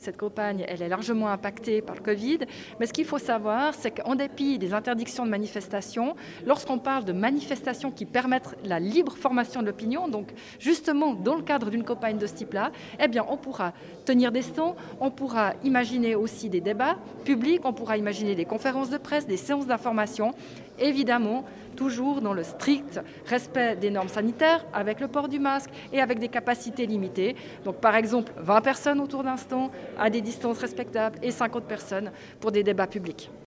Cette campagne, elle est largement impactée par le Covid, mais ce qu'il faut savoir, c'est qu'en dépit des interdictions de manifestation, lorsqu'on parle de manifestations qui permettent la libre formation de l'opinion, donc justement dans le cadre d'une campagne de ce type-là, eh on pourra tenir des stands, on pourra imaginer aussi des débats publics, on pourra imaginer des conférences de presse, des séances d'information, évidemment toujours dans le strict respect des normes sanitaires, avec le port du masque et avec des capacités limitées. Donc par exemple 20 personnes autour d'un stand, à des distances respectables et 50 personnes pour des débats publics.